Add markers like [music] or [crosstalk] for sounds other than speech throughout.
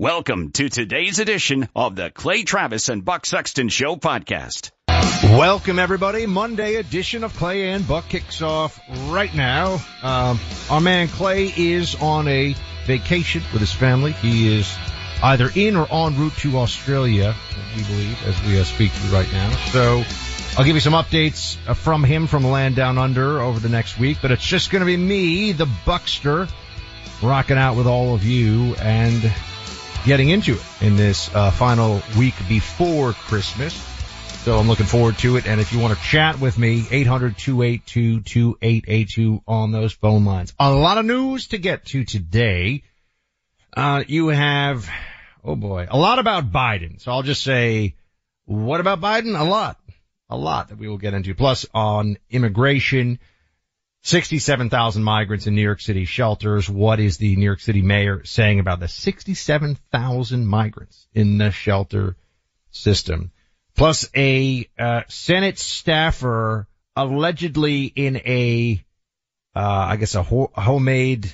Welcome to today's edition of the Clay Travis and Buck Sexton Show podcast. Welcome everybody. Monday edition of Clay and Buck kicks off right now. Um, our man Clay is on a vacation with his family. He is either in or en route to Australia, we believe, as we uh, speak to you right now. So I'll give you some updates uh, from him from Land Down Under over the next week, but it's just going to be me, the Buckster, rocking out with all of you and getting into it in this uh, final week before Christmas. So I'm looking forward to it. And if you want to chat with me, 800-282-2882 on those phone lines. A lot of news to get to today. Uh, you have, oh boy, a lot about Biden. So I'll just say, what about Biden? A lot. A lot that we will get into. Plus on immigration, 67,000 migrants in New York City shelters. What is the New York City mayor saying about the 67,000 migrants in the shelter system? Plus a uh, Senate staffer allegedly in a, uh, I guess a ho- homemade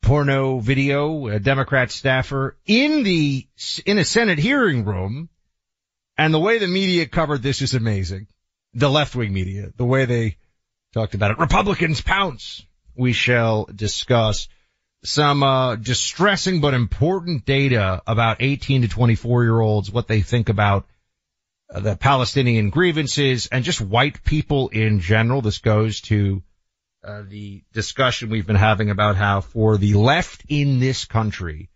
porno video, a Democrat staffer in the, in a Senate hearing room. And the way the media covered this is amazing. The left wing media, the way they talked about it. Republicans pounce. We shall discuss some uh, distressing but important data about 18 to 24 year olds, what they think about uh, the Palestinian grievances and just white people in general. This goes to uh, the discussion we've been having about how for the left in this country,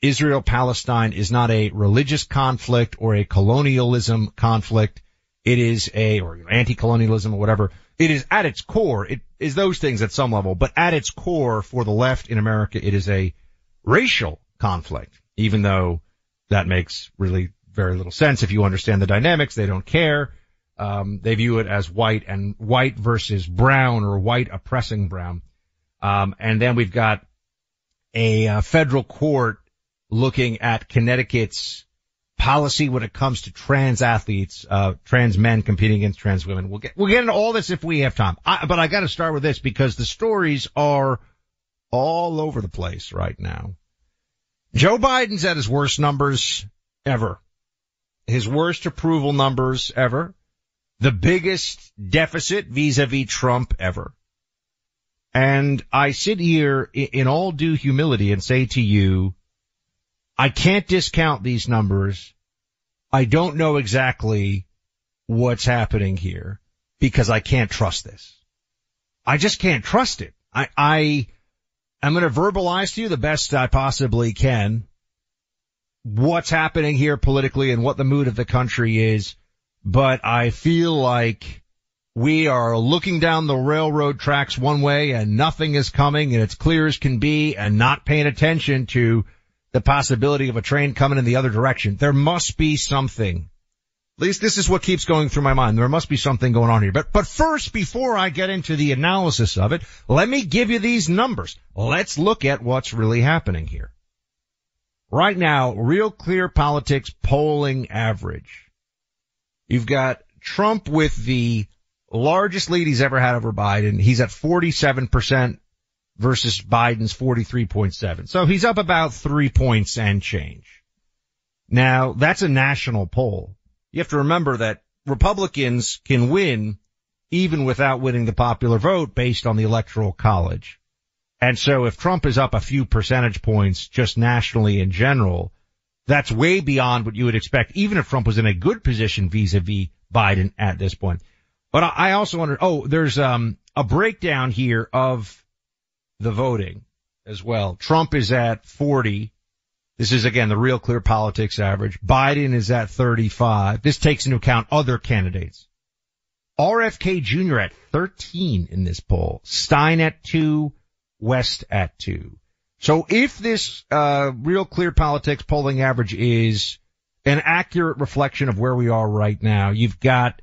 Israel Palestine is not a religious conflict or a colonialism conflict. It is a, or anti-colonialism or whatever. It is at its core, it is those things at some level, but at its core for the left in America, it is a racial conflict, even though that makes really very little sense. If you understand the dynamics, they don't care. Um, they view it as white and white versus brown or white oppressing brown. Um, and then we've got a uh, federal court looking at Connecticut's policy when it comes to trans athletes, uh, trans men competing against trans women. We'll get, we'll get into all this if we have time. I, but I gotta start with this because the stories are all over the place right now. Joe Biden's at his worst numbers ever. His worst approval numbers ever. The biggest deficit vis-a-vis Trump ever. And I sit here in all due humility and say to you, I can't discount these numbers. I don't know exactly what's happening here because I can't trust this. I just can't trust it. I, I, I'm going to verbalize to you the best I possibly can what's happening here politically and what the mood of the country is. But I feel like we are looking down the railroad tracks one way and nothing is coming and it's clear as can be and not paying attention to the possibility of a train coming in the other direction. There must be something. At least this is what keeps going through my mind. There must be something going on here. But, but first, before I get into the analysis of it, let me give you these numbers. Let's look at what's really happening here. right now, real clear politics polling average. You've got Trump with the largest lead he's ever had over Biden. He's at 47% versus Biden's 43.7. So he's up about three points and change. Now that's a national poll. You have to remember that Republicans can win even without winning the popular vote based on the electoral college. And so if Trump is up a few percentage points just nationally in general, that's way beyond what you would expect, even if Trump was in a good position vis-a-vis Biden at this point. But I also wonder, oh, there's, um, a breakdown here of the voting as well. Trump is at 40. This is again the real clear politics average. Biden is at 35. This takes into account other candidates. RFK Jr. at 13 in this poll. Stein at 2. West at 2. So if this, uh, real clear politics polling average is an accurate reflection of where we are right now, you've got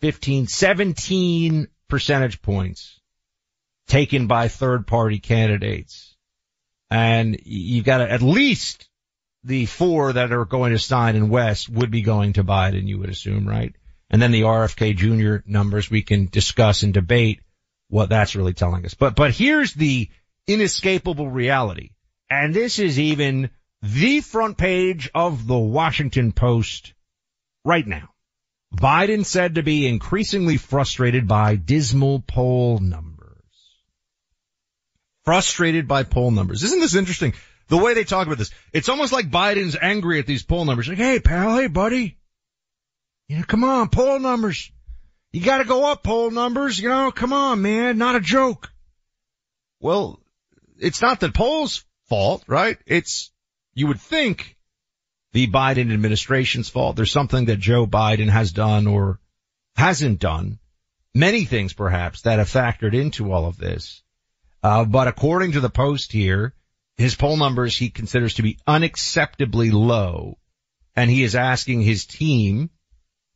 15, 17 percentage points taken by third party candidates. And you've got at least the four that are going to Stein and West would be going to Biden, you would assume, right? And then the RFK Jr. numbers we can discuss and debate what that's really telling us. But, but here's the inescapable reality. And this is even the front page of the Washington Post right now. Biden said to be increasingly frustrated by dismal poll numbers. Frustrated by poll numbers. Isn't this interesting? The way they talk about this. It's almost like Biden's angry at these poll numbers. Like, hey pal, hey buddy. Yeah, come on, poll numbers. You gotta go up poll numbers, you know, come on man, not a joke. Well, it's not the polls fault, right? It's, you would think the Biden administration's fault. There's something that Joe Biden has done or hasn't done. Many things perhaps that have factored into all of this. Uh, but according to the post here, his poll numbers he considers to be unacceptably low and he is asking his team,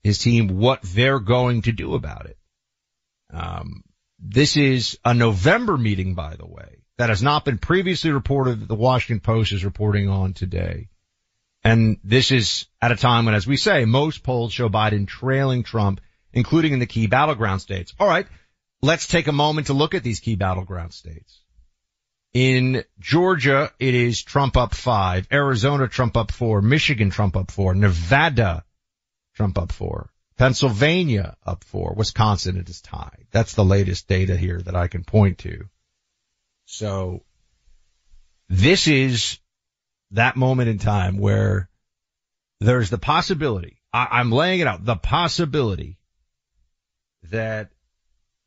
his team what they're going to do about it. Um, this is a November meeting, by the way, that has not been previously reported that the Washington Post is reporting on today. And this is at a time when, as we say, most polls show Biden trailing Trump, including in the key battleground states. All right. Let's take a moment to look at these key battleground states. In Georgia, it is Trump up five, Arizona, Trump up four, Michigan, Trump up four, Nevada, Trump up four, Pennsylvania up four, Wisconsin it is tied. That's the latest data here that I can point to. So this is that moment in time where there's the possibility, I, am laying it out, the possibility that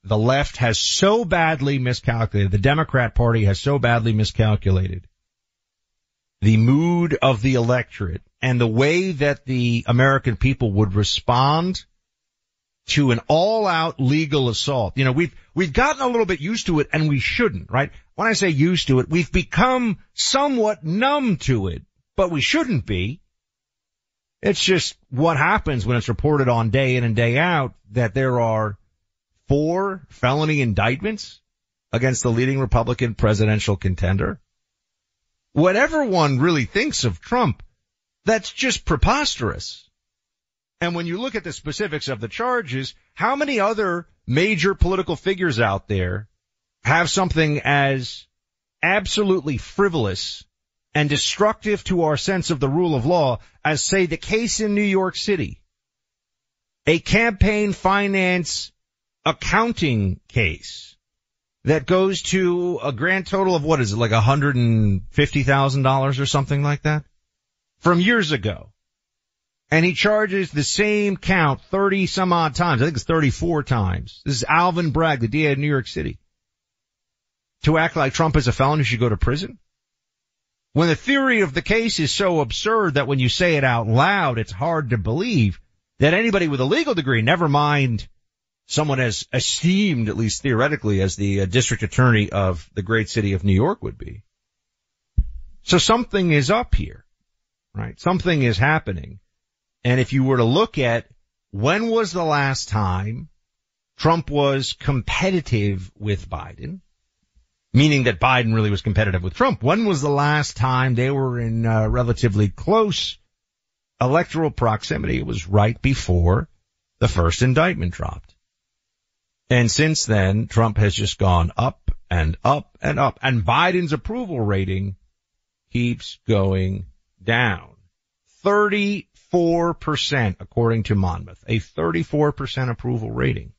the left has so badly miscalculated, the Democrat party has so badly miscalculated the mood of the electorate and the way that the American people would respond to an all out legal assault. You know, we've, we've gotten a little bit used to it and we shouldn't, right? When I say used to it, we've become somewhat numb to it, but we shouldn't be. It's just what happens when it's reported on day in and day out that there are four felony indictments against the leading Republican presidential contender. Whatever one really thinks of Trump, that's just preposterous. And when you look at the specifics of the charges, how many other major political figures out there have something as absolutely frivolous and destructive to our sense of the rule of law as say the case in New York City? A campaign finance accounting case that goes to a grand total of what is it, like $150,000 or something like that from years ago and he charges the same count 30 some odd times. I think it's 34 times. This is Alvin Bragg, the DA of New York City. To act like Trump is a felon who should go to prison? When the theory of the case is so absurd that when you say it out loud, it's hard to believe that anybody with a legal degree, never mind someone as esteemed, at least theoretically, as the uh, district attorney of the great city of New York would be. So something is up here, right? Something is happening. And if you were to look at when was the last time Trump was competitive with Biden, meaning that Biden really was competitive with Trump. When was the last time they were in uh, relatively close electoral proximity? It was right before the first indictment dropped. And since then, Trump has just gone up and up and up and Biden's approval rating keeps going down. 34% according to Monmouth, a 34% approval rating.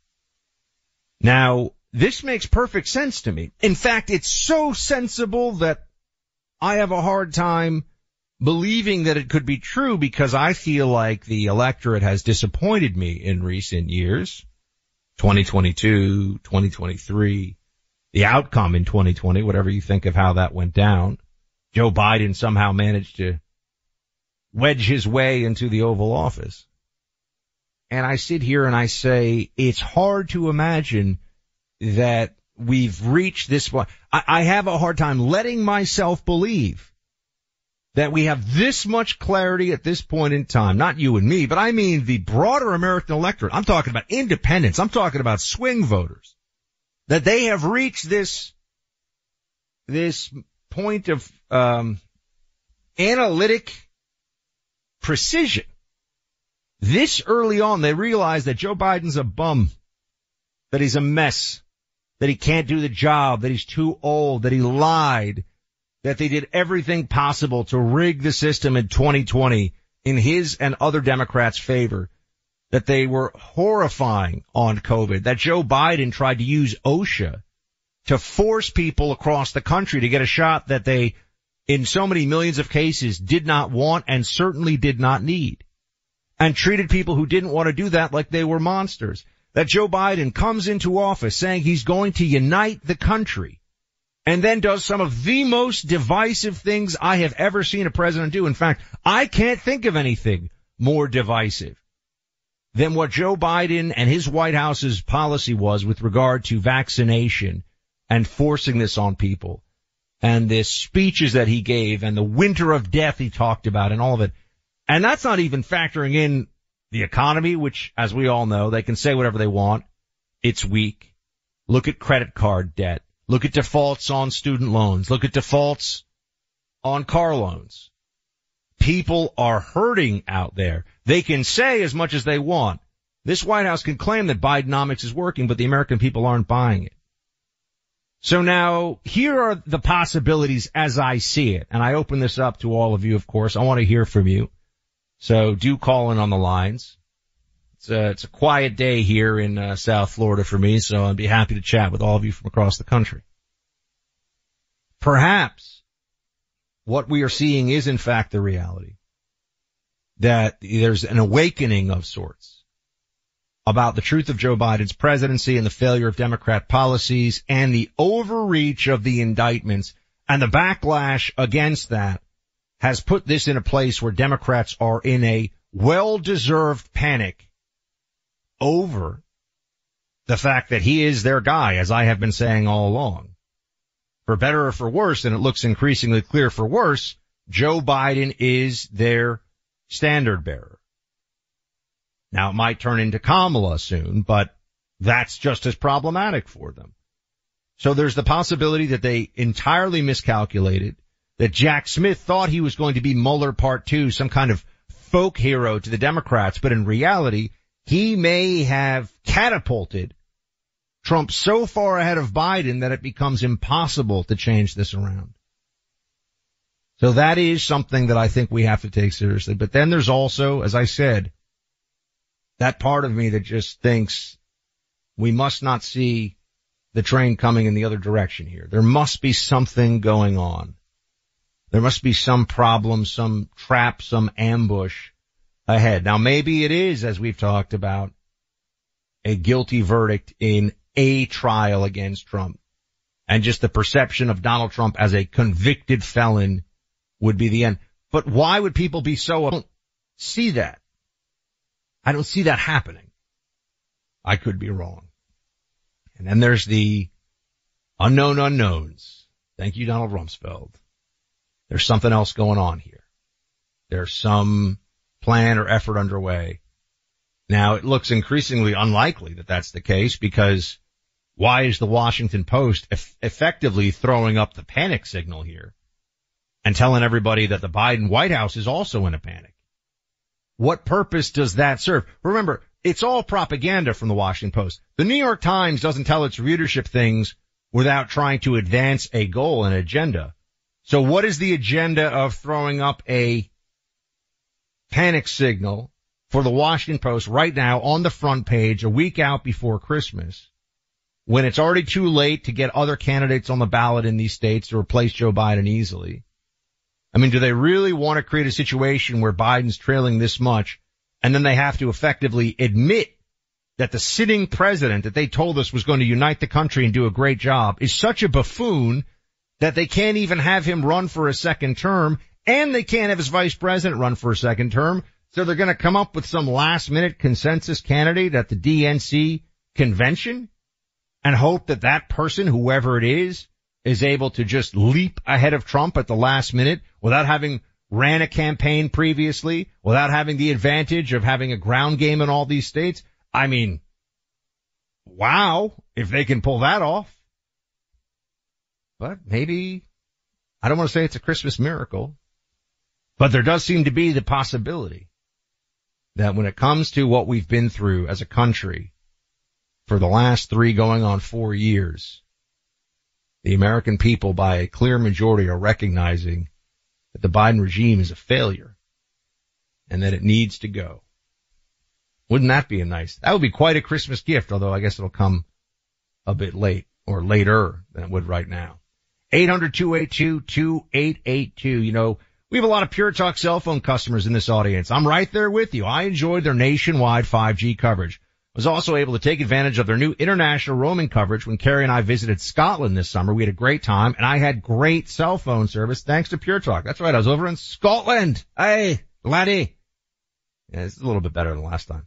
Now, this makes perfect sense to me. In fact, it's so sensible that I have a hard time believing that it could be true because I feel like the electorate has disappointed me in recent years. 2022, 2023, the outcome in 2020, whatever you think of how that went down. Joe Biden somehow managed to wedge his way into the Oval Office. And I sit here and I say, it's hard to imagine that we've reached this point. I, I have a hard time letting myself believe that we have this much clarity at this point in time. Not you and me, but I mean the broader American electorate. I'm talking about independents. I'm talking about swing voters. That they have reached this, this point of, um, analytic precision. This early on, they realize that Joe Biden's a bum, that he's a mess, that he can't do the job, that he's too old, that he lied, that they did everything possible to rig the system in 2020 in his and other Democrats' favor, that they were horrifying on COVID, that Joe Biden tried to use OSHA to force people across the country to get a shot that they, in so many millions of cases, did not want and certainly did not need. And treated people who didn't want to do that like they were monsters that Joe Biden comes into office saying he's going to unite the country and then does some of the most divisive things I have ever seen a president do. In fact, I can't think of anything more divisive than what Joe Biden and his White House's policy was with regard to vaccination and forcing this on people and the speeches that he gave and the winter of death he talked about and all of it. And that's not even factoring in the economy, which as we all know, they can say whatever they want. It's weak. Look at credit card debt. Look at defaults on student loans. Look at defaults on car loans. People are hurting out there. They can say as much as they want. This White House can claim that Bidenomics is working, but the American people aren't buying it. So now here are the possibilities as I see it. And I open this up to all of you, of course. I want to hear from you. So do call in on the lines. It's a, it's a quiet day here in uh, South Florida for me, so I'd be happy to chat with all of you from across the country. Perhaps what we are seeing is in fact the reality that there's an awakening of sorts about the truth of Joe Biden's presidency and the failure of Democrat policies and the overreach of the indictments and the backlash against that has put this in a place where Democrats are in a well-deserved panic over the fact that he is their guy, as I have been saying all along. For better or for worse, and it looks increasingly clear for worse, Joe Biden is their standard bearer. Now it might turn into Kamala soon, but that's just as problematic for them. So there's the possibility that they entirely miscalculated that Jack Smith thought he was going to be Mueller part two, some kind of folk hero to the Democrats, but in reality, he may have catapulted Trump so far ahead of Biden that it becomes impossible to change this around. So that is something that I think we have to take seriously. But then there's also, as I said, that part of me that just thinks we must not see the train coming in the other direction here. There must be something going on. There must be some problem, some trap, some ambush ahead. Now maybe it is, as we've talked about, a guilty verdict in a trial against Trump. And just the perception of Donald Trump as a convicted felon would be the end. But why would people be so, I don't see that. I don't see that happening. I could be wrong. And then there's the unknown unknowns. Thank you, Donald Rumsfeld. There's something else going on here. There's some plan or effort underway. Now it looks increasingly unlikely that that's the case because Why is the Washington Post eff- effectively throwing up the panic signal here and telling everybody that the Biden White House is also in a panic? What purpose does that serve? Remember, it's all propaganda from the Washington Post. The New York Times doesn't tell its readership things without trying to advance a goal, an agenda. So what is the agenda of throwing up a panic signal for the Washington Post right now on the front page a week out before Christmas when it's already too late to get other candidates on the ballot in these states to replace Joe Biden easily? I mean, do they really want to create a situation where Biden's trailing this much and then they have to effectively admit that the sitting president that they told us was going to unite the country and do a great job is such a buffoon that they can't even have him run for a second term and they can't have his vice president run for a second term. So they're going to come up with some last minute consensus candidate at the DNC convention and hope that that person, whoever it is, is able to just leap ahead of Trump at the last minute without having ran a campaign previously, without having the advantage of having a ground game in all these states. I mean, wow, if they can pull that off. But maybe, I don't want to say it's a Christmas miracle, but there does seem to be the possibility that when it comes to what we've been through as a country for the last three going on four years, the American people by a clear majority are recognizing that the Biden regime is a failure and that it needs to go. Wouldn't that be a nice, that would be quite a Christmas gift, although I guess it'll come a bit late or later than it would right now. 800-282-2882. You know, we have a lot of Pure Talk cell phone customers in this audience. I'm right there with you. I enjoyed their nationwide 5G coverage. I was also able to take advantage of their new international roaming coverage when Carrie and I visited Scotland this summer. We had a great time and I had great cell phone service thanks to Pure Talk. That's right. I was over in Scotland. Hey, laddie. Yeah, it's a little bit better than last time.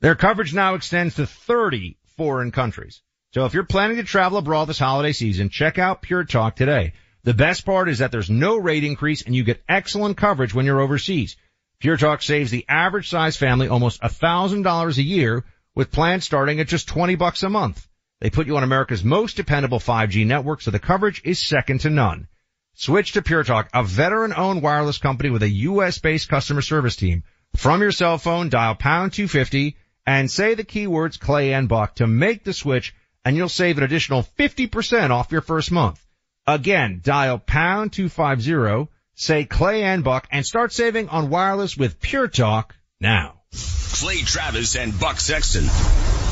Their coverage now extends to 30 foreign countries. So if you're planning to travel abroad this holiday season, check out Pure Talk today. The best part is that there's no rate increase and you get excellent coverage when you're overseas. Pure Talk saves the average size family almost $1,000 a year with plans starting at just 20 bucks a month. They put you on America's most dependable 5G network so the coverage is second to none. Switch to Pure Talk, a veteran owned wireless company with a US based customer service team. From your cell phone, dial pound 250 and say the keywords Clay and Buck to make the switch and you'll save an additional 50% off your first month. Again, dial pound 250, say Clay and Buck and start saving on wireless with Pure Talk now. Clay Travis and Buck Sexton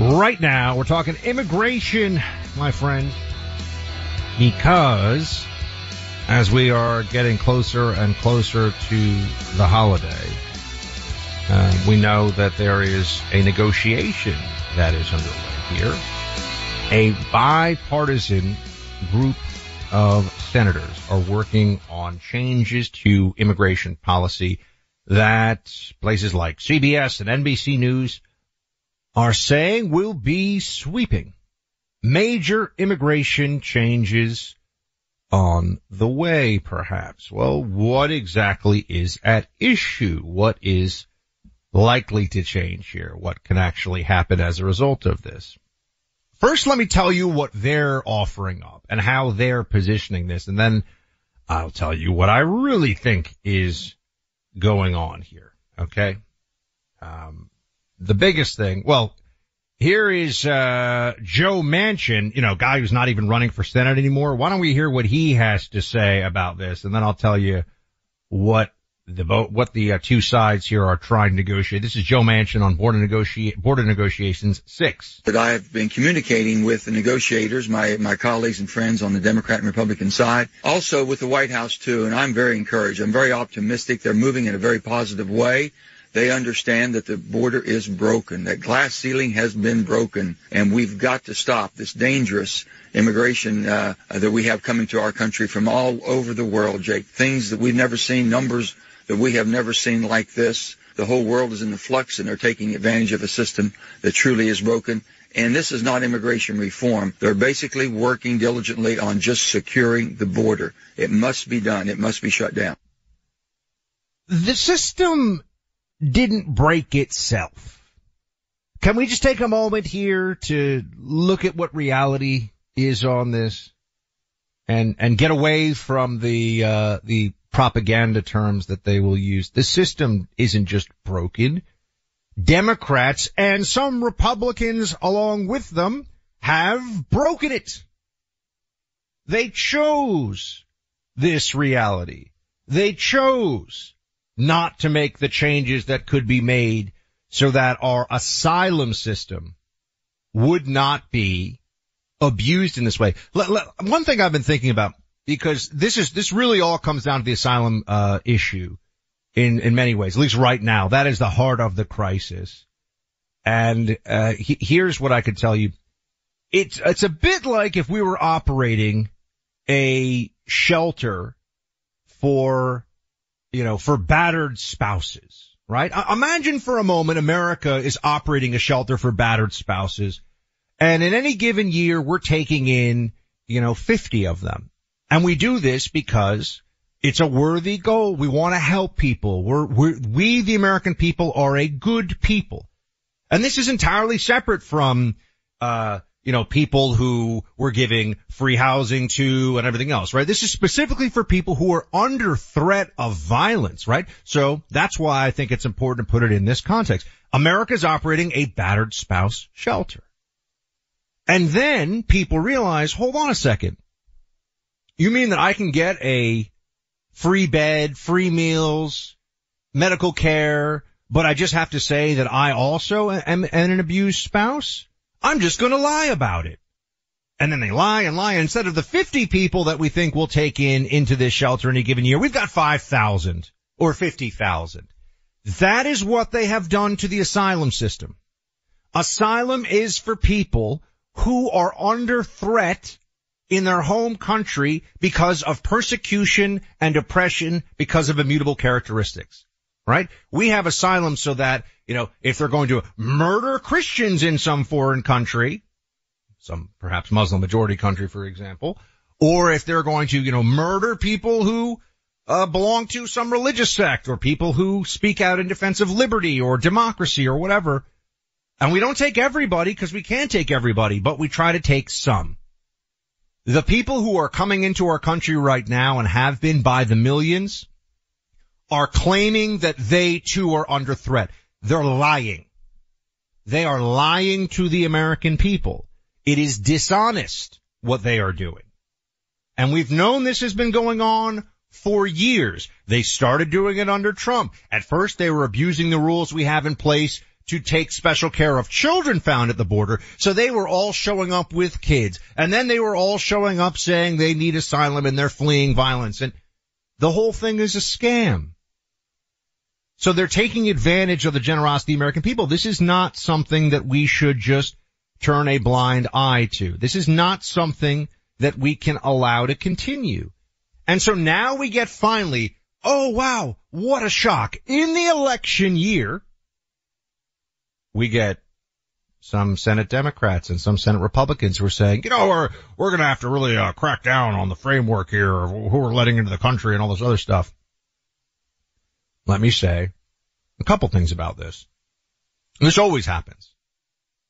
right now. We're talking immigration, my friend, because as we are getting closer and closer to the holiday, uh, we know that there is a negotiation that is underway here. A bipartisan group of senators are working on changes to immigration policy that places like CBS and NBC News are saying will be sweeping. Major immigration changes on the way, perhaps. Well, what exactly is at issue? What is likely to change here? What can actually happen as a result of this? First, let me tell you what they're offering up and how they're positioning this, and then I'll tell you what I really think is going on here. Okay. Um, the biggest thing, well, here is, uh, Joe Manchin, you know, guy who's not even running for Senate anymore. Why don't we hear what he has to say about this? And then I'll tell you what the vote, what the uh, two sides here are trying to negotiate. This is Joe Manchin on border negotiate, border negotiations six. That I have been communicating with the negotiators, my, my colleagues and friends on the Democrat and Republican side, also with the White House too, and I'm very encouraged. I'm very optimistic. They're moving in a very positive way. They understand that the border is broken, that glass ceiling has been broken, and we've got to stop this dangerous immigration uh, that we have coming to our country from all over the world, Jake. Things that we've never seen, numbers that we have never seen like this. The whole world is in the flux and they're taking advantage of a system that truly is broken. And this is not immigration reform. They're basically working diligently on just securing the border. It must be done. It must be shut down. The system didn't break itself. Can we just take a moment here to look at what reality is on this and, and get away from the, uh, the propaganda terms that they will use. The system isn't just broken. Democrats and some Republicans along with them have broken it. They chose this reality. They chose not to make the changes that could be made so that our asylum system would not be abused in this way. one thing I've been thinking about because this is this really all comes down to the asylum uh, issue in in many ways. At least right now, that is the heart of the crisis. And uh, he, here's what I could tell you: it's it's a bit like if we were operating a shelter for you know for battered spouses, right? Imagine for a moment America is operating a shelter for battered spouses, and in any given year we're taking in you know 50 of them and we do this because it's a worthy goal. We want to help people. We're, we're, we, the American people, are a good people. And this is entirely separate from, uh, you know, people who we're giving free housing to and everything else, right? This is specifically for people who are under threat of violence, right? So that's why I think it's important to put it in this context. America's operating a battered spouse shelter. And then people realize, hold on a second. You mean that I can get a free bed, free meals, medical care, but I just have to say that I also am, an abused spouse? I'm just going to lie about it. And then they lie and lie. Instead of the 50 people that we think will take in into this shelter in a given year, we've got 5,000 or 50,000. That is what they have done to the asylum system. Asylum is for people who are under threat in their home country because of persecution and oppression because of immutable characteristics. Right? We have asylum so that, you know, if they're going to murder Christians in some foreign country, some perhaps Muslim majority country, for example, or if they're going to, you know, murder people who uh, belong to some religious sect or people who speak out in defense of liberty or democracy or whatever. And we don't take everybody because we can't take everybody, but we try to take some. The people who are coming into our country right now and have been by the millions are claiming that they too are under threat. They're lying. They are lying to the American people. It is dishonest what they are doing. And we've known this has been going on for years. They started doing it under Trump. At first they were abusing the rules we have in place to take special care of children found at the border. So they were all showing up with kids. And then they were all showing up saying they need asylum and they're fleeing violence. And the whole thing is a scam. So they're taking advantage of the generosity of the American people. This is not something that we should just turn a blind eye to. This is not something that we can allow to continue. And so now we get finally, oh wow, what a shock. In the election year, we get some Senate Democrats and some Senate Republicans who are saying, you know, we're, we're going to have to really uh, crack down on the framework here of who we're letting into the country and all this other stuff let me say a couple things about this. This always happens.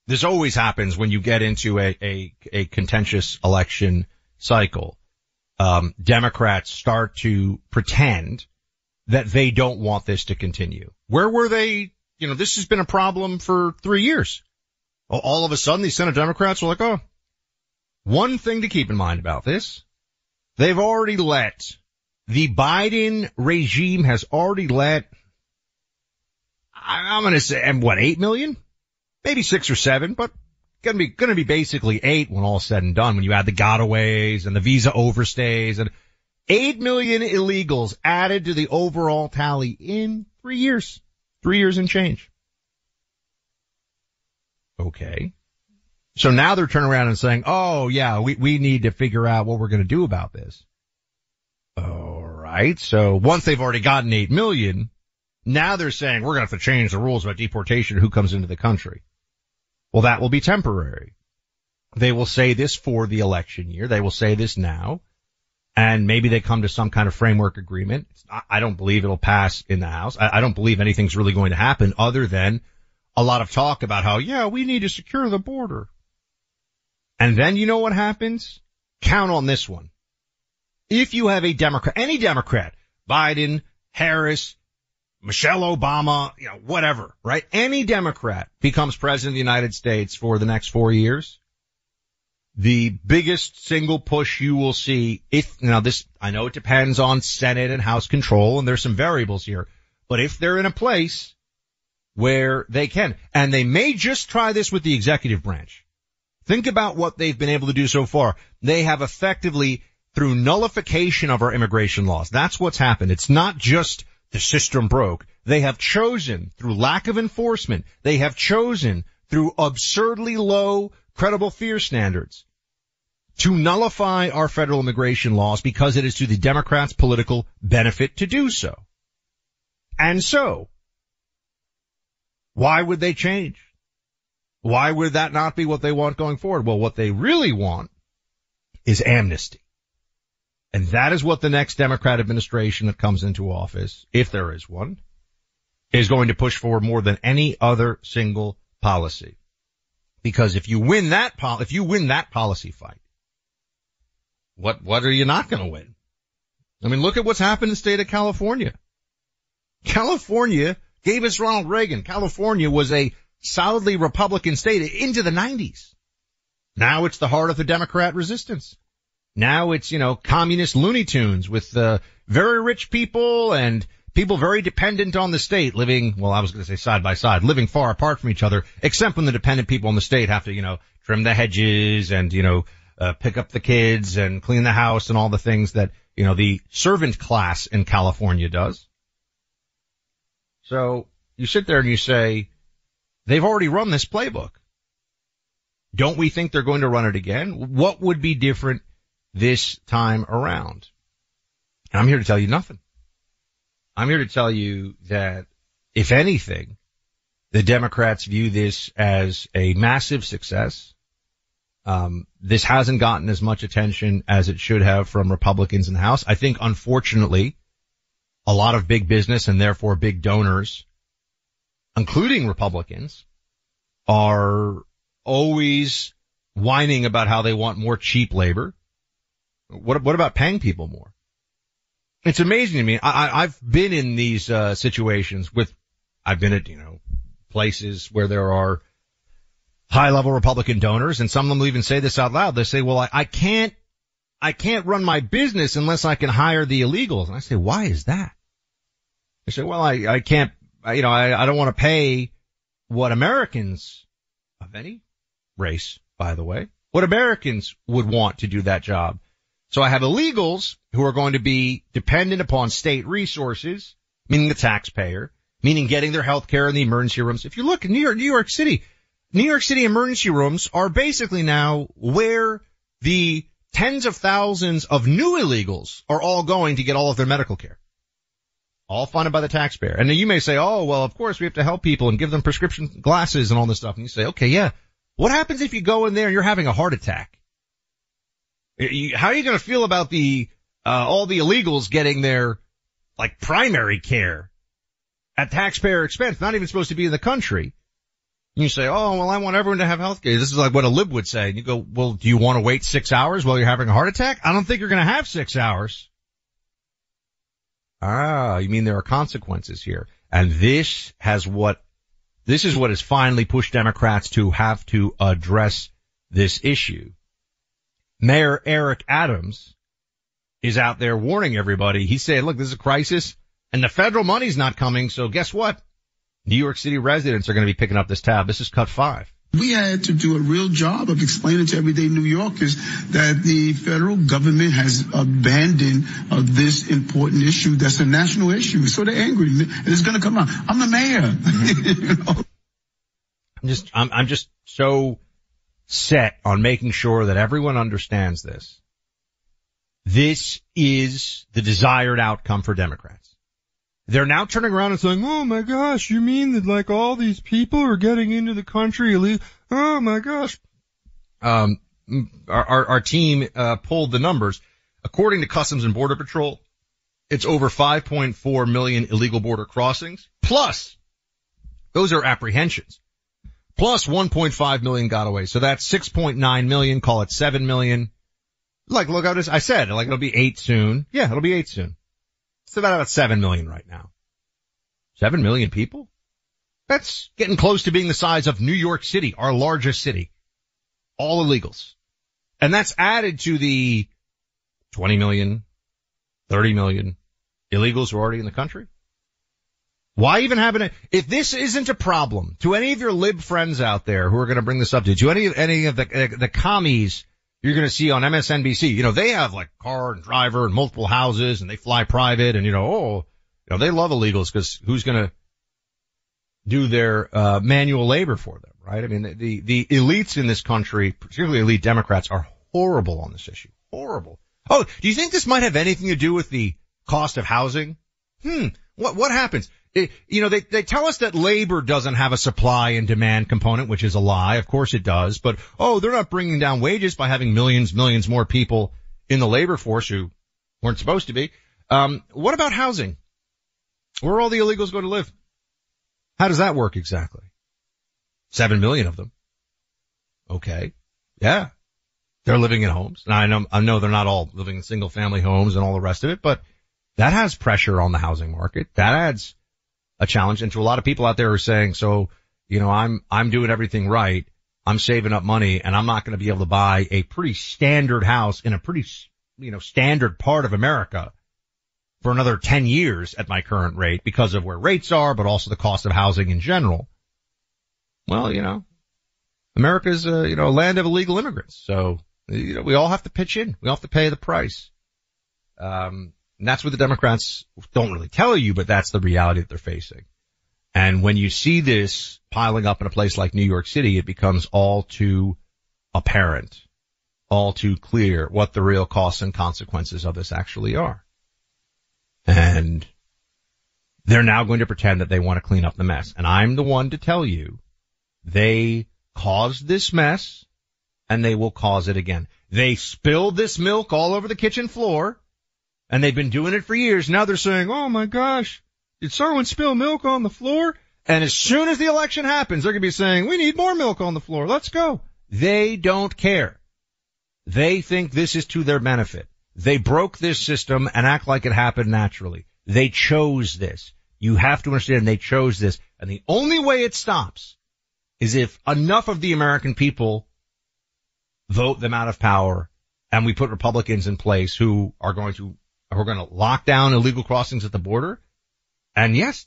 This always happens when you get into a, a, a contentious election cycle. Um, Democrats start to pretend that they don't want this to continue. Where were they? You know, this has been a problem for three years. All of a sudden, these Senate Democrats were like, oh, one thing to keep in mind about this. They've already let the Biden regime has already let, I'm going to say, and what, eight million? Maybe six or seven, but gonna be, gonna be basically eight when all's said and done, when you add the gotaways and the visa overstays and eight million illegals added to the overall tally in three years. Three years and change. Okay. So now they're turning around and saying, oh yeah, we, we need to figure out what we're going to do about this. All right. So once they've already gotten 8 million, now they're saying we're going to have to change the rules about deportation who comes into the country. Well, that will be temporary. They will say this for the election year. They will say this now. And maybe they come to some kind of framework agreement. I don't believe it'll pass in the House. I don't believe anything's really going to happen other than a lot of talk about how, yeah, we need to secure the border. And then you know what happens? Count on this one if you have a Democrat, any Democrat, Biden, Harris, Michelle Obama, you know, whatever, right? Any Democrat becomes president of the United States for the next four years. The biggest single push you will see if, now this, I know it depends on Senate and House control and there's some variables here, but if they're in a place where they can, and they may just try this with the executive branch. Think about what they've been able to do so far. They have effectively through nullification of our immigration laws. That's what's happened. It's not just the system broke. They have chosen through lack of enforcement. They have chosen through absurdly low credible fear standards to nullify our federal immigration laws because it is to the Democrats' political benefit to do so. And so, why would they change? Why would that not be what they want going forward? Well, what they really want is amnesty. And that is what the next Democrat administration that comes into office, if there is one, is going to push for more than any other single policy. Because if you win that pol- if you win that policy fight, what, what are you not going to win? I mean, look at what's happened in the state of California. California gave us Ronald Reagan. California was a solidly Republican state into the 90s. Now it's the heart of the Democrat resistance. Now it's, you know, communist Looney Tunes with, uh, very rich people and people very dependent on the state living, well, I was going to say side by side, living far apart from each other, except when the dependent people in the state have to, you know, trim the hedges and, you know, uh, pick up the kids and clean the house and all the things that, you know, the servant class in California does. So you sit there and you say, they've already run this playbook. Don't we think they're going to run it again? What would be different this time around. And I'm here to tell you nothing. I'm here to tell you that if anything, the Democrats view this as a massive success. Um, this hasn't gotten as much attention as it should have from Republicans in the House. I think unfortunately, a lot of big business and therefore big donors, including Republicans, are always whining about how they want more cheap labor. What, what about paying people more? It's amazing to me. I, I have been in these, uh, situations with, I've been at, you know, places where there are high level Republican donors and some of them will even say this out loud. They say, well, I, I can't, I can't run my business unless I can hire the illegals. And I say, why is that? They say, well, I, I can't, you know, I, I don't want to pay what Americans of any race, by the way, what Americans would want to do that job. So I have illegals who are going to be dependent upon state resources, meaning the taxpayer, meaning getting their health care in the emergency rooms. If you look in New York, New York City, New York City emergency rooms are basically now where the tens of thousands of new illegals are all going to get all of their medical care. All funded by the taxpayer. And you may say, oh, well, of course we have to help people and give them prescription glasses and all this stuff. And you say, okay, yeah. What happens if you go in there and you're having a heart attack? How are you going to feel about the, uh, all the illegals getting their, like, primary care at taxpayer expense, not even supposed to be in the country? you say, oh, well, I want everyone to have health care. This is like what a lib would say. And you go, well, do you want to wait six hours while you're having a heart attack? I don't think you're going to have six hours. Ah, you mean there are consequences here. And this has what, this is what has finally pushed Democrats to have to address this issue. Mayor Eric Adams is out there warning everybody. He said, look, this is a crisis and the federal money's not coming. So guess what? New York City residents are going to be picking up this tab. This is cut five. We had to do a real job of explaining to everyday New Yorkers that the federal government has abandoned uh, this important issue that's a national issue. So they're angry. And it's going to come out. I'm the mayor. Mm-hmm. you know? I'm just, I'm, I'm just so set on making sure that everyone understands this. This is the desired outcome for Democrats. They're now turning around and saying, "Oh my gosh, you mean that like all these people are getting into the country? Oh my gosh." Um, our, our, our team uh, pulled the numbers. According to Customs and Border Patrol, it's over 5.4 million illegal border crossings. Plus, those are apprehensions. Plus 1.5 million got away. So that's 6.9 million. Call it 7 million. Like, look, I, just, I said, like it'll be eight soon. Yeah, it'll be eight soon. It's about, about 7 million right now. 7 million people? That's getting close to being the size of New York City, our largest city. All illegals. And that's added to the 20 million, 30 million illegals who are already in the country. Why even have it? If this isn't a problem to any of your lib friends out there who are going to bring this up to, to any, of, any of the, the commies you're going to see on MSNBC. You know, they have like car and driver and multiple houses and they fly private and you know, oh, you know, they love illegals because who's going to do their uh, manual labor for them, right? I mean, the the elites in this country, particularly elite Democrats, are horrible on this issue. Horrible. Oh, do you think this might have anything to do with the cost of housing? Hmm. What what happens? It, you know, they, they tell us that labor doesn't have a supply and demand component, which is a lie. Of course it does. But, oh, they're not bringing down wages by having millions, millions more people in the labor force who weren't supposed to be. Um, what about housing? Where are all the illegals going to live? How does that work exactly? Seven million of them. Okay. Yeah. They're living in homes. And I know, I know they're not all living in single family homes and all the rest of it, but that has pressure on the housing market. That adds a challenge. And to a lot of people out there who are saying, so, you know, I'm, I'm doing everything right. I'm saving up money and I'm not going to be able to buy a pretty standard house in a pretty, you know, standard part of America for another 10 years at my current rate because of where rates are, but also the cost of housing in general. Well, you know, America's, a, you know, a land of illegal immigrants. So, you know, we all have to pitch in. We all have to pay the price. Um, and that's what the Democrats don't really tell you, but that's the reality that they're facing. And when you see this piling up in a place like New York City, it becomes all too apparent, all too clear what the real costs and consequences of this actually are. And they're now going to pretend that they want to clean up the mess. And I'm the one to tell you they caused this mess and they will cause it again. They spilled this milk all over the kitchen floor and they've been doing it for years. Now they're saying, oh my gosh, did someone spill milk on the floor? And as soon as the election happens, they're going to be saying, we need more milk on the floor. Let's go. They don't care. They think this is to their benefit. They broke this system and act like it happened naturally. They chose this. You have to understand they chose this. And the only way it stops is if enough of the American people vote them out of power and we put Republicans in place who are going to, who are going to lock down illegal crossings at the border. And yes,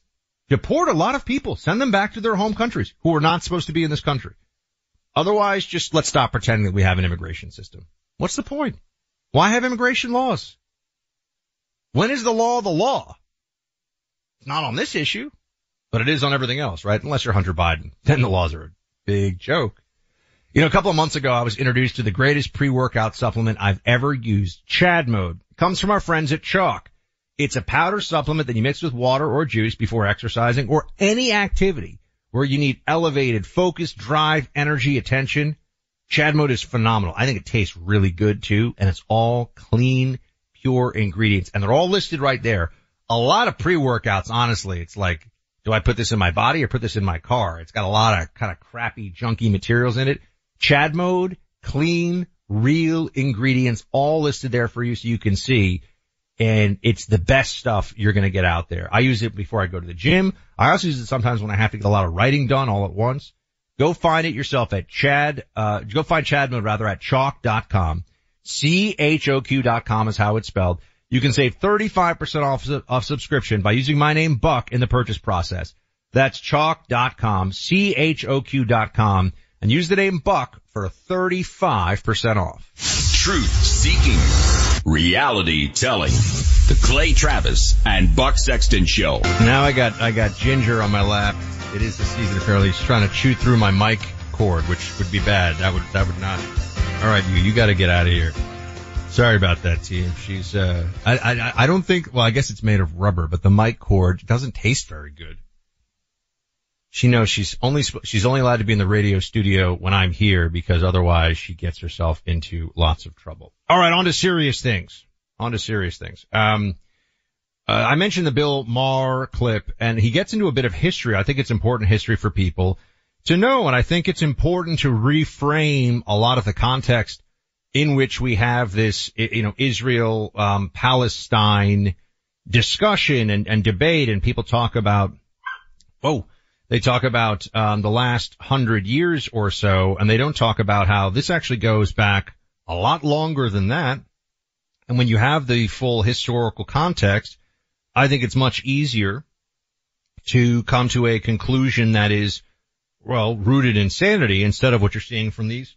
deport a lot of people, send them back to their home countries who are not supposed to be in this country. Otherwise, just let's stop pretending that we have an immigration system. What's the point? Why have immigration laws? When is the law the law? It's not on this issue, but it is on everything else, right? Unless you're Hunter Biden, [laughs] then the laws are a big joke. You know, a couple of months ago, I was introduced to the greatest pre-workout supplement I've ever used, Chad Mode. Comes from our friends at Choq. It's a powder supplement that you mix with water or juice before exercising or any activity where you need elevated focus, drive, energy, attention. Chad Mode is phenomenal. I think it tastes really good too, and it's all clean, pure ingredients, and they're all listed right there. A lot of pre-workouts, honestly, it's like, do I put this in my body or put this in my car? It's got a lot of kind of crappy, junky materials in it. Chad Mode, clean, real ingredients, all listed there for you so you can see. And it's the best stuff you're going to get out there. I use it before I go to the gym. I also use it sometimes when I have to get a lot of writing done all at once. Go find it yourself at Chad, uh, go find Chad Mode rather at choq.com. C-H-O-Q.com is how it's spelled. You can save 35% off, off subscription by using my name Buck in the purchase process. That's choq.com, C-H-O-Q.com, and use the name Buck for 35% off. Truth seeking, reality telling. The Clay Travis and Buck Sexton Show. Now I got, I got Ginger on my lap. It is the season apparently. He's trying to chew through my mic cord, which would be bad. That would, that would not. All right, you, you gotta get out of here. Sorry about that, team. She's, uh, I, I, I don't think, well, I guess it's made of rubber, but the mic cord doesn't taste very good. She knows she's only, she's only allowed to be in the radio studio when I'm here because otherwise she gets herself into lots of trouble. All right, on to serious things. On to serious things. Um, uh, I mentioned the Bill Maher clip and he gets into a bit of history. I think it's important history for people to know and I think it's important to reframe a lot of the context in which we have this, you know, Israel, um, Palestine discussion and, and debate and people talk about, oh, they talk about, um, the last hundred years or so and they don't talk about how this actually goes back a lot longer than that. And when you have the full historical context, I think it's much easier to come to a conclusion that is, well, rooted in sanity instead of what you're seeing from these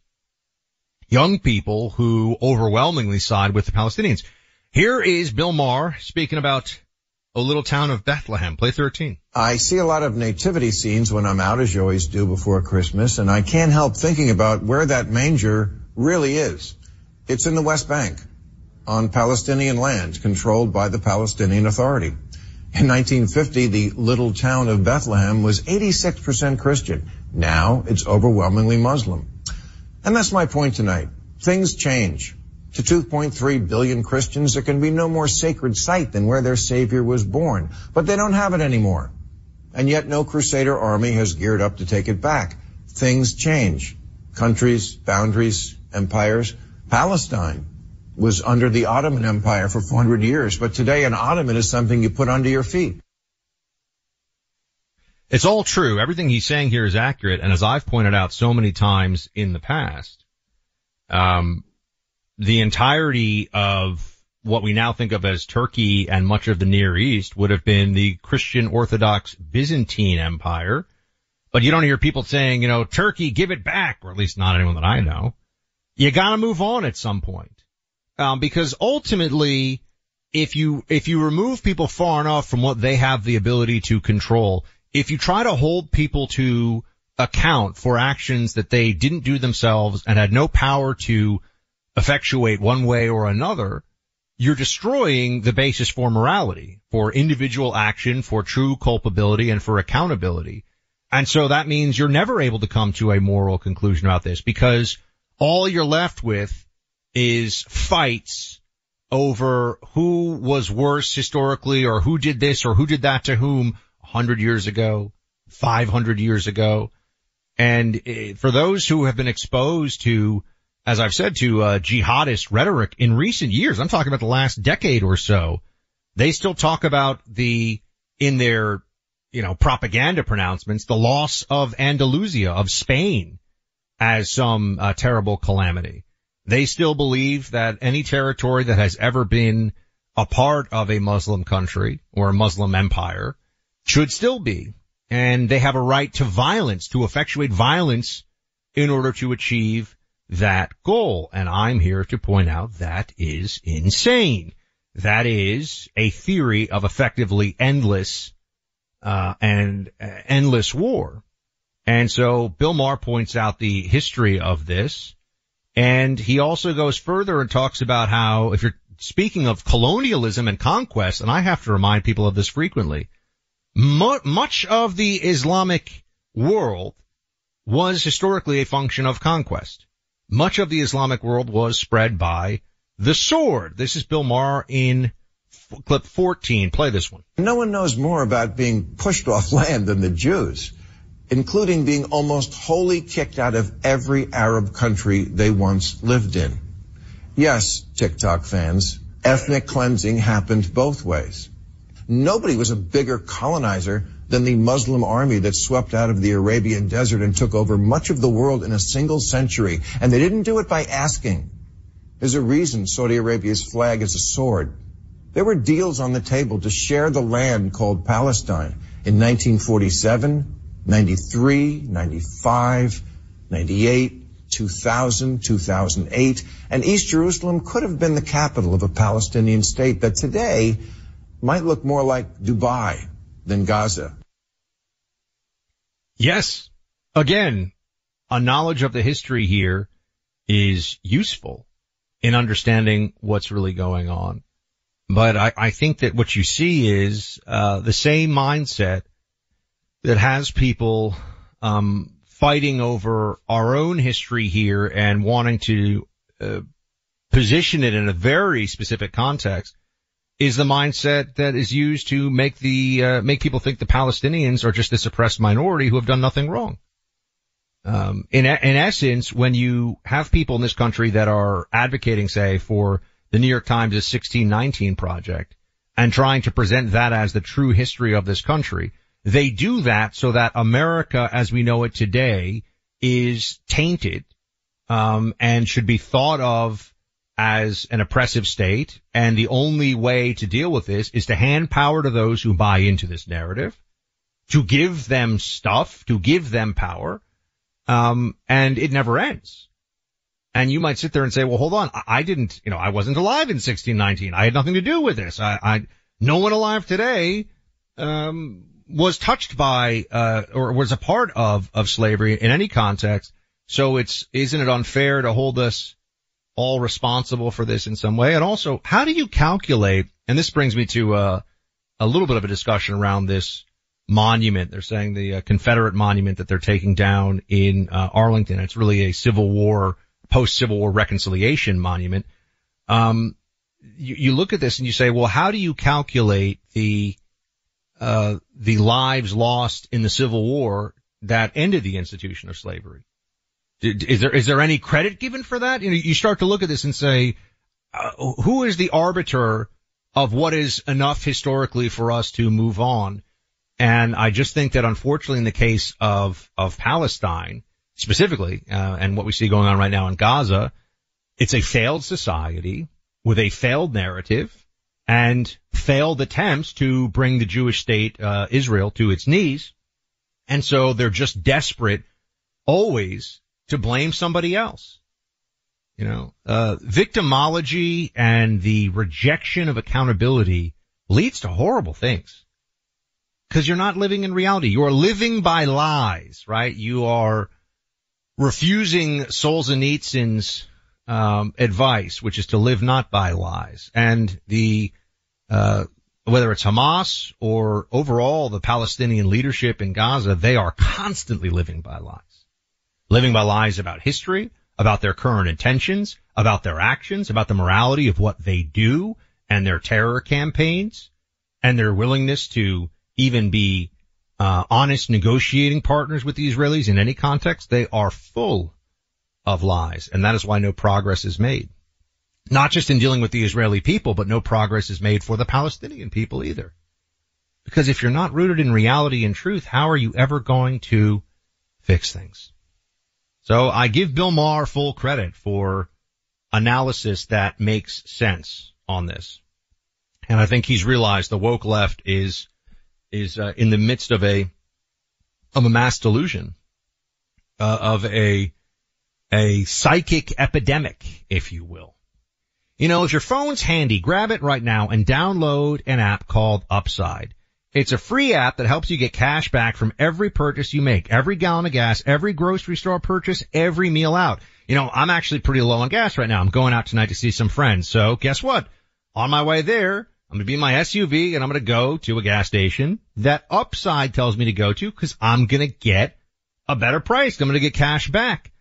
young people who overwhelmingly side with the Palestinians. Here is Bill Maher speaking about a little town of Bethlehem. Play 13. I see a lot of nativity scenes when I'm out, as you always do before Christmas, and I can't help thinking about where that manger really is. It's in the West Bank on Palestinian land controlled by the Palestinian Authority. In 1950, the little town of Bethlehem was 86% Christian. Now it's overwhelmingly Muslim. And that's my point tonight. Things change. To 2.3 billion Christians, there can be no more sacred site than where their Savior was born. But they don't have it anymore. And yet no Crusader army has geared up to take it back. Things change. Countries, boundaries, empires. Palestine was under the Ottoman Empire for 400 years, but today an Ottoman is something you put under your feet. It's all true. Everything he's saying here is accurate. And as I've pointed out so many times in the past, um, the entirety of what we now think of as Turkey and much of the Near East would have been the Christian Orthodox Byzantine Empire. But you don't hear people saying, you know, Turkey, give it back, or at least not anyone that I know. You gotta move on at some point. Um, because ultimately, if you, if you remove people far enough from what they have the ability to control, if you try to hold people to account for actions that they didn't do themselves and had no power to effectuate one way or another, you're destroying the basis for morality, for individual action, for true culpability, and for accountability. And so that means you're never able to come to a moral conclusion about this because all you're left with is fights over who was worse historically or who did this or who did that to whom a 100 years ago, 500 years ago. And eh, for those who have been exposed to, as I've said, to uh, jihadist rhetoric in recent years, I'm talking about the last decade or so, they still talk about the, in their, you know, propaganda pronouncements, the loss of Andalusia, of Spain as some uh, terrible calamity. They still believe that any territory that has ever been a part of a Muslim country or a Muslim empire should still be. And they have a right to violence, to effectuate violence in order to achieve that goal. And I'm here to point out that is insane. That is a theory of effectively endless, uh, and uh, endless war. And so Bill Maher points out the history of this. And he also goes further and talks about how if you're speaking of colonialism and conquest, and I have to remind people of this frequently, mu- much of the Islamic world was historically a function of conquest. Much of the Islamic world was spread by the sword. This is Bill Maher in f- clip 14. Play this one. No one knows more about being pushed [laughs] off land than the Jews, including being almost wholly kicked out of every Arab country they once lived in. Yes, TikTok fans, ethnic cleansing happened both ways. Nobody was a bigger colonizer than the Muslim army that swept out of the Arabian desert and took over much of the world in a single century. And they didn't do it by asking. There's a reason Saudi Arabia's flag is a sword. There were deals on the table to share the land called Palestine in 1947, 93, 95, 98, 2000, 2008, and East Jerusalem could have been the capital of a Palestinian state that today might look more like Dubai than Gaza. Yes. Again, a knowledge of the history here is useful in understanding what's really going on. But I, I think that what you see is uh, the same mindset that has people um, fighting over our own history here and wanting to uh, position it in a very specific context is the mindset that is used to make the uh, make people think the Palestinians are just this oppressed minority who have done nothing wrong. Um, in in essence, when you have people in this country that are advocating, say, for the New York Times' 1619 project and trying to present that as the true history of this country, they do that so that America, as we know it today, is tainted um, and should be thought of as an oppressive state. And the only way to deal with this is to hand power to those who buy into this narrative, to give them stuff, to give them power. Um, and it never ends. And you might sit there and say, well, hold on. I didn't, you know, I wasn't alive in 1619. I had nothing to do with this. I, I no one alive today, um, was touched by, uh, or was a part of, of slavery in any context. So it's, isn't it unfair to hold us all responsible for this in some way? And also, how do you calculate, and this brings me to, uh, a little bit of a discussion around this monument. They're saying the uh, Confederate monument that they're taking down in, uh, Arlington. It's really a Civil War, post-Civil War reconciliation monument. Um, you, you look at this and you say, well, how do you calculate the, uh, the lives lost in the Civil War that ended the institution of slavery? Is there is there any credit given for that? You know, you start to look at this and say, uh, who is the arbiter of what is enough historically for us to move on? And I just think that unfortunately in the case of of Palestine specifically, uh, and what we see going on right now in Gaza, it's a failed society with a failed narrative and failed attempts to bring the Jewish state uh, Israel to its knees. And so they're just desperate always to blame somebody else. You know, uh, victimology and the rejection of accountability leads to horrible things. Cause you're not living in reality. You are living by lies, right? You are refusing Solzhenitsyn's, um, advice, which is to live not by lies. And the, uh, whether it's Hamas or overall the Palestinian leadership in Gaza, they are constantly living by lies living by lies about history, about their current intentions, about their actions, about the morality of what they do and their terror campaigns and their willingness to even be uh, honest negotiating partners with the Israelis in any context. They are full of lies. And that is why no progress is made. Not just in dealing with the Israeli people, but no progress is made for the Palestinian people either. Because if you're not rooted in reality and truth, how are you ever going to fix things? So I give Bill Maher full credit for analysis that makes sense on this. And I think he's realized the woke left is, is uh, in the midst of a, of a mass delusion, uh, of a, a psychic epidemic, if you will. You know, if your phone's handy, grab it right now and download an app called Upside. It's a free app that helps you get cash back from every purchase you make, every gallon of gas, every grocery store purchase, every meal out. You know, I'm actually pretty low on gas right now. I'm going out tonight to see some friends. So guess what? On my way there, I'm going to be in my SUV and I'm going to go to a gas station that Upside tells me to go to because I'm going to get a better price. I'm going to get cash back.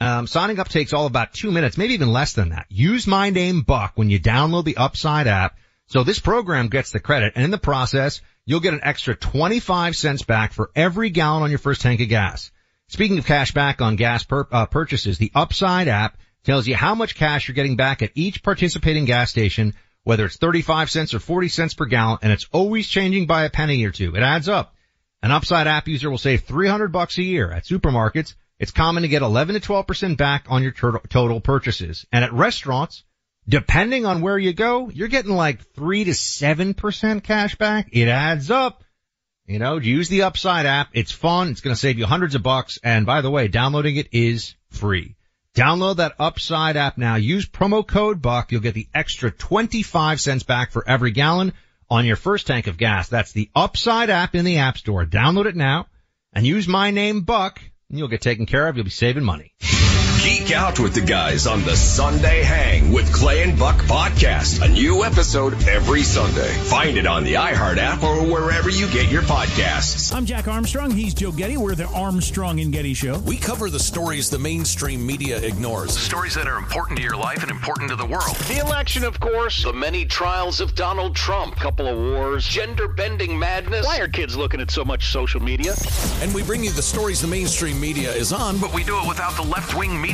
Um, signing up takes all about two minutes, maybe even less than that. Use my name Buck when you download the Upside app. So this program gets the credit and in the process, you'll get an extra 25 cents back for every gallon on your first tank of gas. Speaking of cash back on gas per, uh, purchases, the Upside app tells you how much cash you're getting back at each participating gas station, whether it's 35 cents or 40 cents per gallon, and it's always changing by a penny or two. It adds up. An Upside app user will save 300 bucks a year at supermarkets. It's common to get 11 to 12% back on your total purchases. And at restaurants, depending on where you go, you're getting like 3 to 7% cash back. It adds up. You know, use the Upside app. It's fun. It's going to save you hundreds of bucks. And by the way, downloading it is free. Download that Upside app now. Use promo code BUCK. You'll get the extra 25 cents back for every gallon on your first tank of gas. That's the Upside app in the App Store. Download it now and use my name Buck and you'll get taken care of. You'll be saving money. [laughs] Geek out with the guys on the Sunday Hang with Clay and Buck podcast. A new episode every Sunday. Find it on the iHeart app or wherever you get your podcasts. I'm Jack Armstrong. He's Joe Getty. We're the Armstrong and Getty Show. We cover the stories the mainstream media ignores. Stories that are important to your life and important to the world. The election, of course. The many trials of Donald Trump. Couple of wars. Gender bending madness. Why are kids looking at so much social media? And we bring you the stories the mainstream media is on, but we do it without the left wing media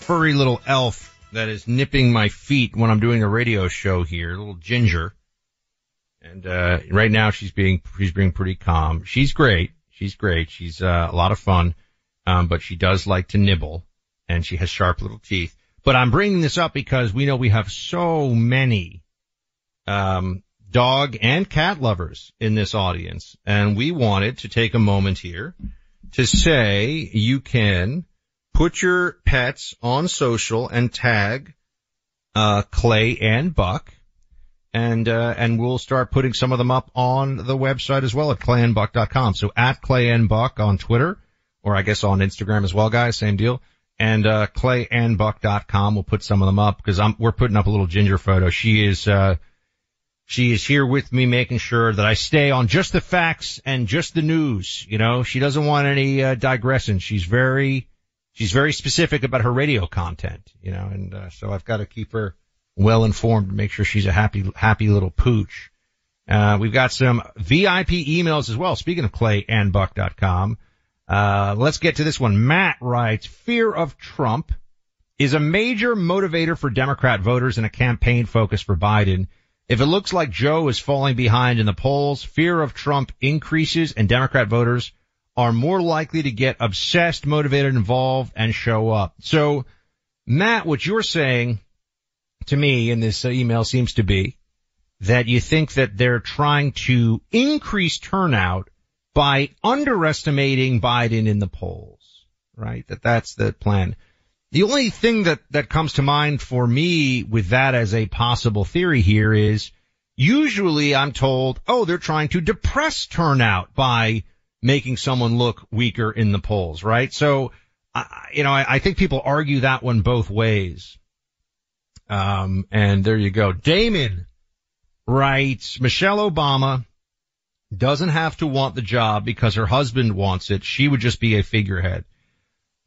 furry little elf that is nipping my feet when I'm doing a radio show here, little Ginger. And uh, right now she's being she's being pretty calm. She's great. She's great. She's uh, a lot of fun, um, but she does like to nibble, and she has sharp little teeth. But I'm bringing this up because we know we have so many um, dog and cat lovers in this audience, and we wanted to take a moment here to say you can put your pets on social and tag uh, Clay and Buck, and uh, and we'll start putting some of them up on the website as well at clayandbuck.com. So at Clay and Buck on Twitter, or I guess on Instagram as well, guys, same deal. And uh, clayandbuck.com, we'll put some of them up because I'm we're putting up a little ginger photo. She is uh, she is here with me making sure that I stay on just the facts and just the news. You know, she doesn't want any uh. She's very, she's very specific about her radio content, you know, and uh, so I've got to keep her well informed to make sure she's a happy, happy little pooch. Uh, we've got some VIP emails as well. Speaking of clayandbuck.com, uh, let's get to this one. Matt writes, fear of Trump is a major motivator for Democrat voters and a campaign focus for Biden. If it looks like Joe is falling behind in the polls, fear of Trump increases and Democrat voters are more likely to get obsessed, motivated, involved, and show up. So, Matt, what you're saying to me in this uh, email seems to be that you think that they're trying to increase turnout by underestimating Biden in the polls, right? That that's the plan. The only thing that, that comes to mind for me with that as a possible theory here is usually I'm told, oh, they're trying to depress turnout by making someone look weaker in the polls, right? So, I, you know, I, I think people argue that one both ways. Um, and there you go. Damon writes, Michelle Obama doesn't have to want the job because her husband wants it. She would just be a figurehead.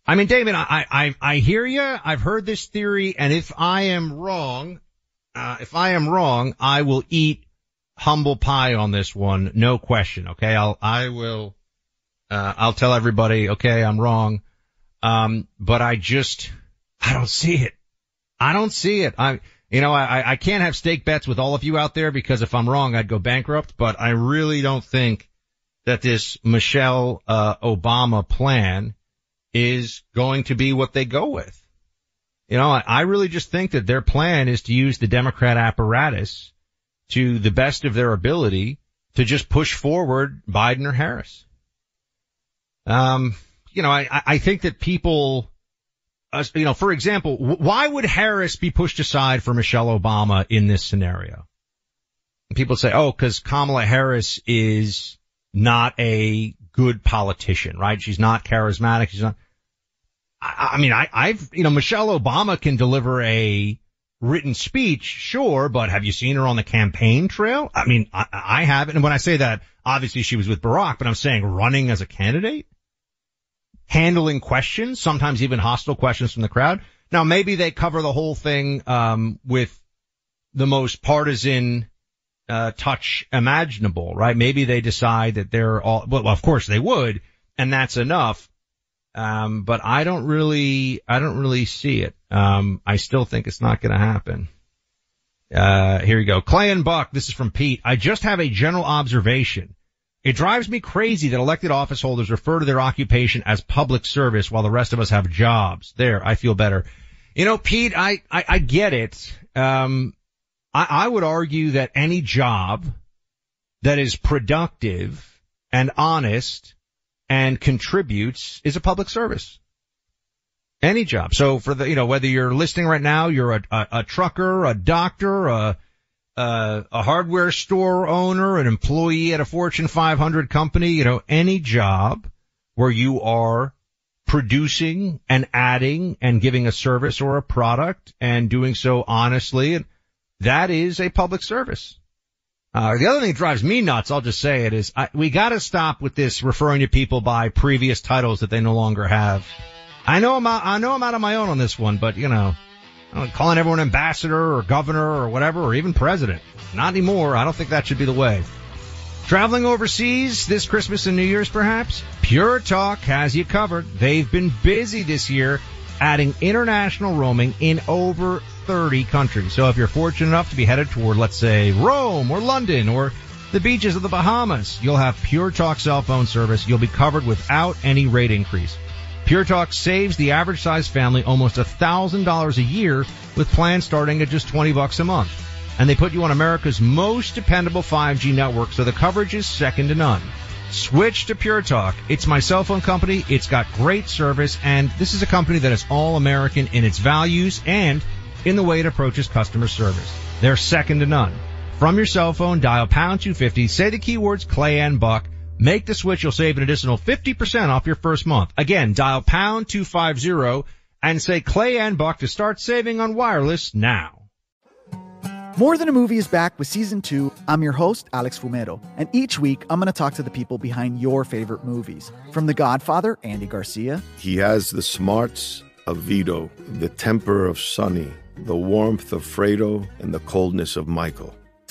I mean, Damon, I, I, I hear you. I've heard this theory. And if I am wrong, uh, if I am wrong, I will eat humble pie on this one. No question. Okay. I'll, I will, uh, I'll tell everybody, okay, I'm wrong. Um, but I just, I don't see it. I don't see it. I, you know, I, I can't have stake bets with all of you out there because if I'm wrong, I'd go bankrupt, but I really don't think that this Michelle, uh, Obama plan is going to be what they go with. You know, I, I really just think that their plan is to use the Democrat apparatus to the best of their ability to just push forward Biden or Harris. Um, you know, I, I think that people, uh, you know, for example, why would Harris be pushed aside for Michelle Obama in this scenario? And people say, oh, cause Kamala Harris is not a good politician, right? She's not charismatic. She's not, I, I mean, I, I've, you know, Michelle Obama can deliver a written speech, sure, but have you seen her on the campaign trail? I mean, I, I haven't. And when I say that, obviously she was with Barack, but I'm saying running as a candidate, handling questions, sometimes even hostile questions from the crowd. Now maybe they cover the whole thing, um, with the most partisan, uh, touch imaginable, right? Maybe they decide that they're all, well, of course they would, and that's enough. Um, but I don't really, I don't really see it. Um, I still think it's not going to happen. Uh, here you go. Clay and Buck. This is from Pete. I just have a general observation. It drives me crazy that elected office holders refer to their occupation as public service while the rest of us have jobs. There, I feel better. You know, Pete, I, I, I get it. Um, I, I would argue that any job that is productive and honest and contributes is a public service. Any job. So for the, you know, whether you're listening right now, you're a, a, a trucker, a doctor, a, a, a hardware store owner, an employee at a Fortune 500 company, you know, any job where you are producing and adding and giving a service or a product and doing so honestly, that is a public service. Uh, the other thing that drives me nuts, I'll just say it, is I, we gotta stop with this referring to people by previous titles that they no longer have. I know I'm out, I know I'm out on my own on this one, but you know, calling everyone ambassador or governor or whatever, or even president. Not anymore. I don't think that should be the way. Traveling overseas this Christmas and New Year's perhaps? Pure Talk has you covered. They've been busy this year adding international roaming in over 30 countries. So if you're fortunate enough to be headed toward, let's say, Rome or London or the beaches of the Bahamas, you'll have Pure Talk cell phone service. You'll be covered without any rate increase. Pure Talk saves the average size family almost $1,000 a year with plans starting at just 20 bucks a month. And they put you on America's most dependable 5G network, so the coverage is second to none. Switch to Pure Talk. It's my cell phone company. It's got great service, and this is a company that is all American in its values and in the way it approaches customer service. They're second to none. From your cell phone, dial pound 250, say the keywords Clay and Buck, make the switch, you'll save an additional 50% off your first month. Again, dial pound 250 and say Clay and Buck to start saving on wireless now. More Than a Movie is back with season two. I'm your host, Alex Fumero, and each week I'm going to talk to the people behind your favorite movies. From The Godfather, Andy Garcia. He has the smarts of Vito, the temper of Sonny, the warmth of Fredo, and the coldness of Michael.